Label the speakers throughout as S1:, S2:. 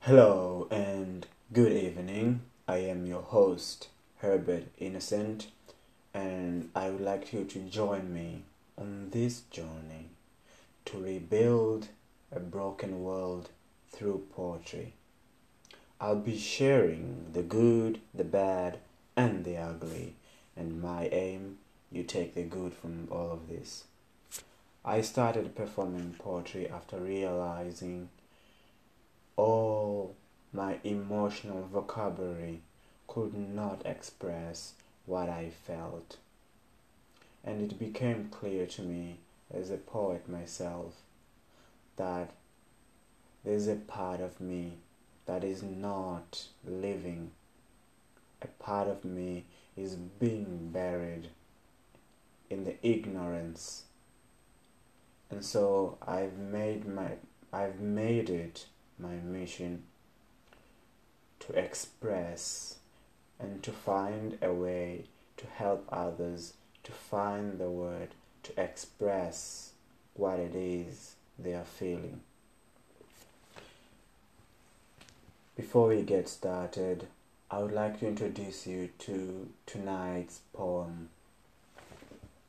S1: Hello and good evening. I am your host, Herbert Innocent, and I would like you to join me on this journey to rebuild a broken world through poetry. I'll be sharing the good, the bad, and the ugly, and my aim you take the good from all of this. I started performing poetry after realizing all my emotional vocabulary could not express what I felt. And it became clear to me as a poet myself that there's a part of me that is not living. A part of me is being buried in the ignorance. And so I've made my I've made it my mission to express and to find a way to help others to find the word to express what it is they are feeling. Before we get started, I would like to introduce you to tonight's poem.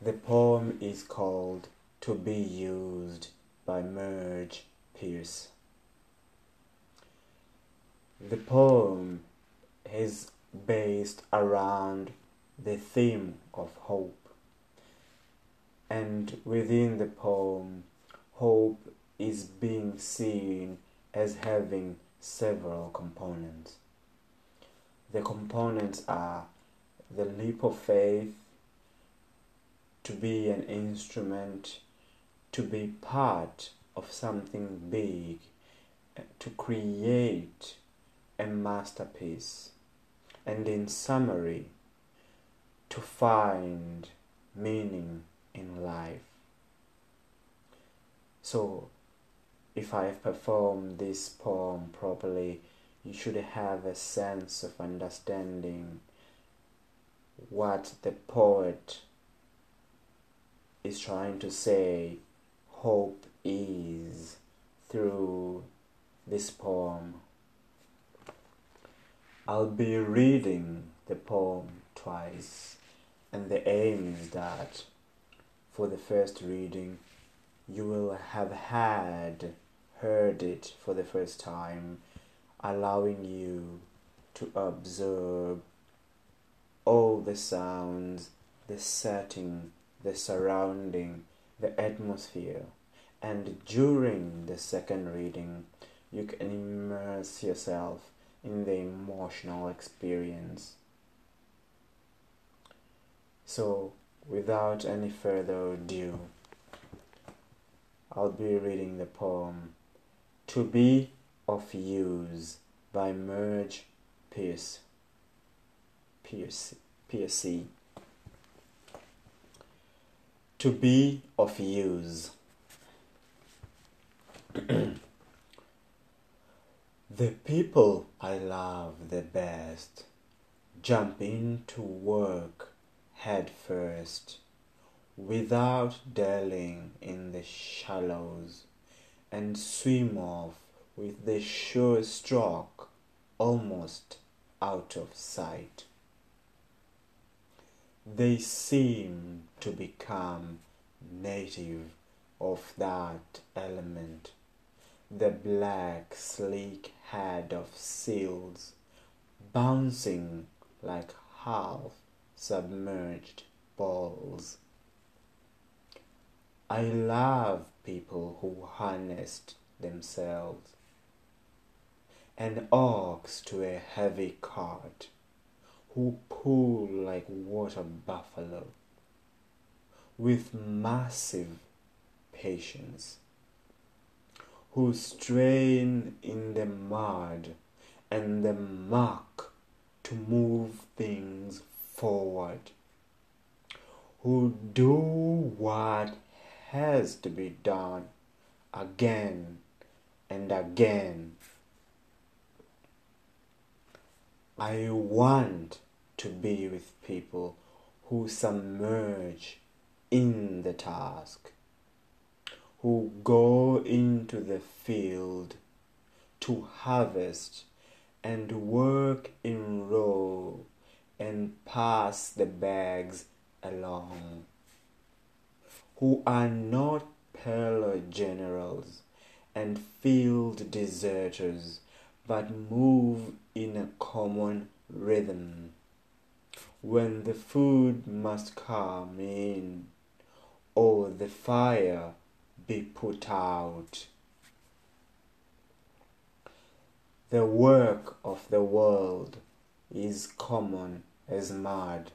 S1: The poem is called To Be Used by Marge Pierce. The poem is based around the theme of hope. And within the poem, hope is being seen as having several components. The components are the leap of faith, to be an instrument, to be part of something big, to create a masterpiece, and in summary, to find meaning in life. So, if I have performed this poem properly, you should have a sense of understanding what the poet is trying to say hope is through this poem. I'll be reading the poem twice, and the aim is that for the first reading, you will have had heard it for the first time, allowing you to observe all the sounds, the setting, the surrounding, the atmosphere. And during the second reading, you can immerse yourself in the emotional experience. So, without any further ado, I'll be reading the poem To Be of Use by Marge Pierce. Pierce. Pierce. To be of use. The people I love the best jump into work head first without dwelling in the shallows and swim off with the sure stroke almost out of sight. They seem to become native of that element the black sleek head of seals bouncing like half submerged balls. I love people who harnessed themselves an ox to a heavy cart, who pull like water buffalo with massive patience who strain in the mud and the muck to move things forward, who do what has to be done again and again. I want to be with people who submerge in the task who go into the field to harvest and work in row and pass the bags along, who are not parlor generals and field deserters, but move in a common rhythm. When the food must come in, or the fire be put out. The work of the world is common as mud,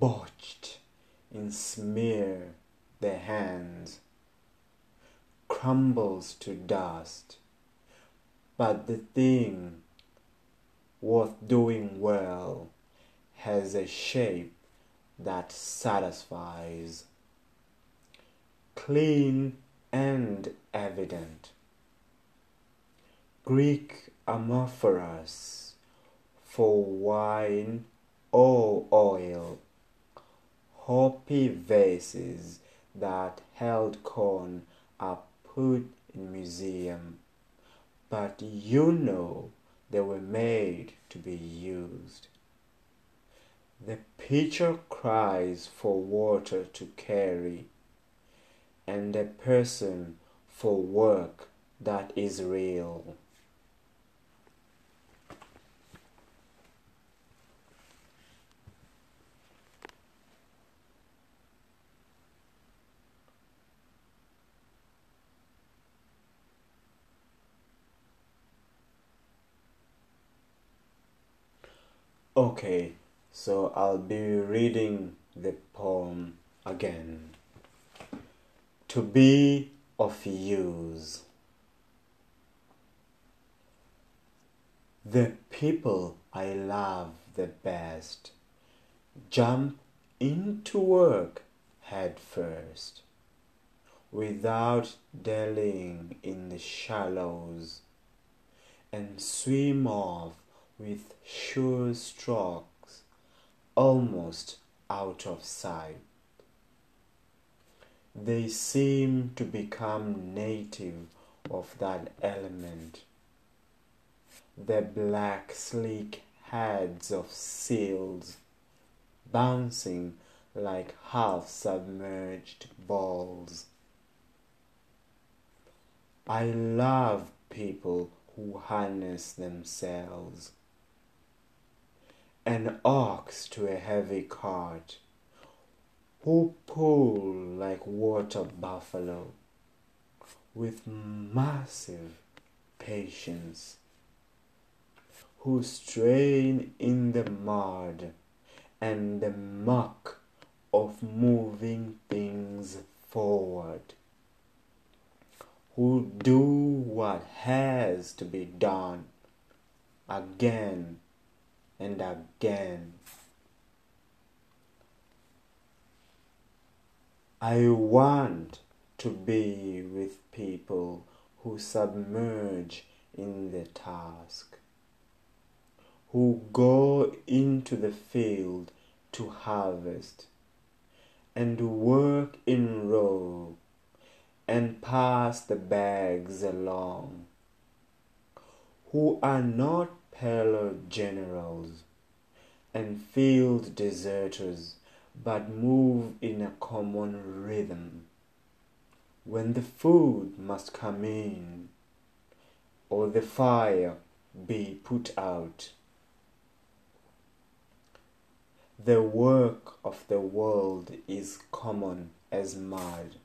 S1: botched in smear the hands, crumbles to dust. But the thing worth doing well has a shape that satisfies, clean and evident. Greek amphoras for wine or oil, Hopi vases that held corn are put in museum, but you know they were made to be used. The pitcher cries for water to carry, and a person for work that is real. Okay, so I'll be reading the poem again. To be of use. The people I love the best jump into work head first without dallying in the shallows and swim off with sure strokes almost out of sight. They seem to become native of that element. The black sleek heads of seals bouncing like half submerged balls. I love people who harness themselves an ox to a heavy cart, who pull like water buffalo with massive patience, who strain in the mud and the muck of moving things forward, who do what has to be done again and again. I want to be with people who submerge in the task, who go into the field to harvest and work in row and pass the bags along, who are not parlor generals and field deserters, but move in a common rhythm. When the food must come in, or the fire be put out, the work of the world is common as mud.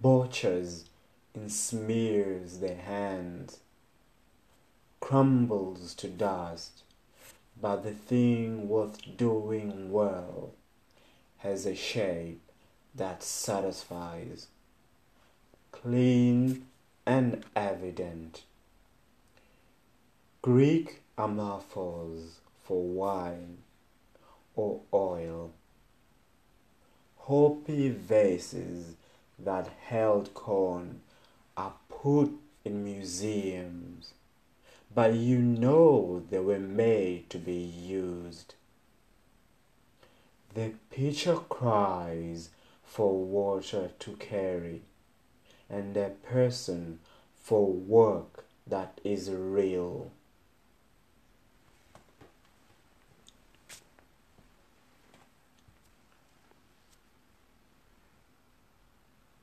S1: Butchers in smears their hands crumbles to dust, but the thing worth doing well has a shape that satisfies, clean and evident. Greek amphoras for wine or oil, Hopi vases that held corn are put in museums but you know they were made to be used. The pitcher cries for water to carry, and the person for work that is real.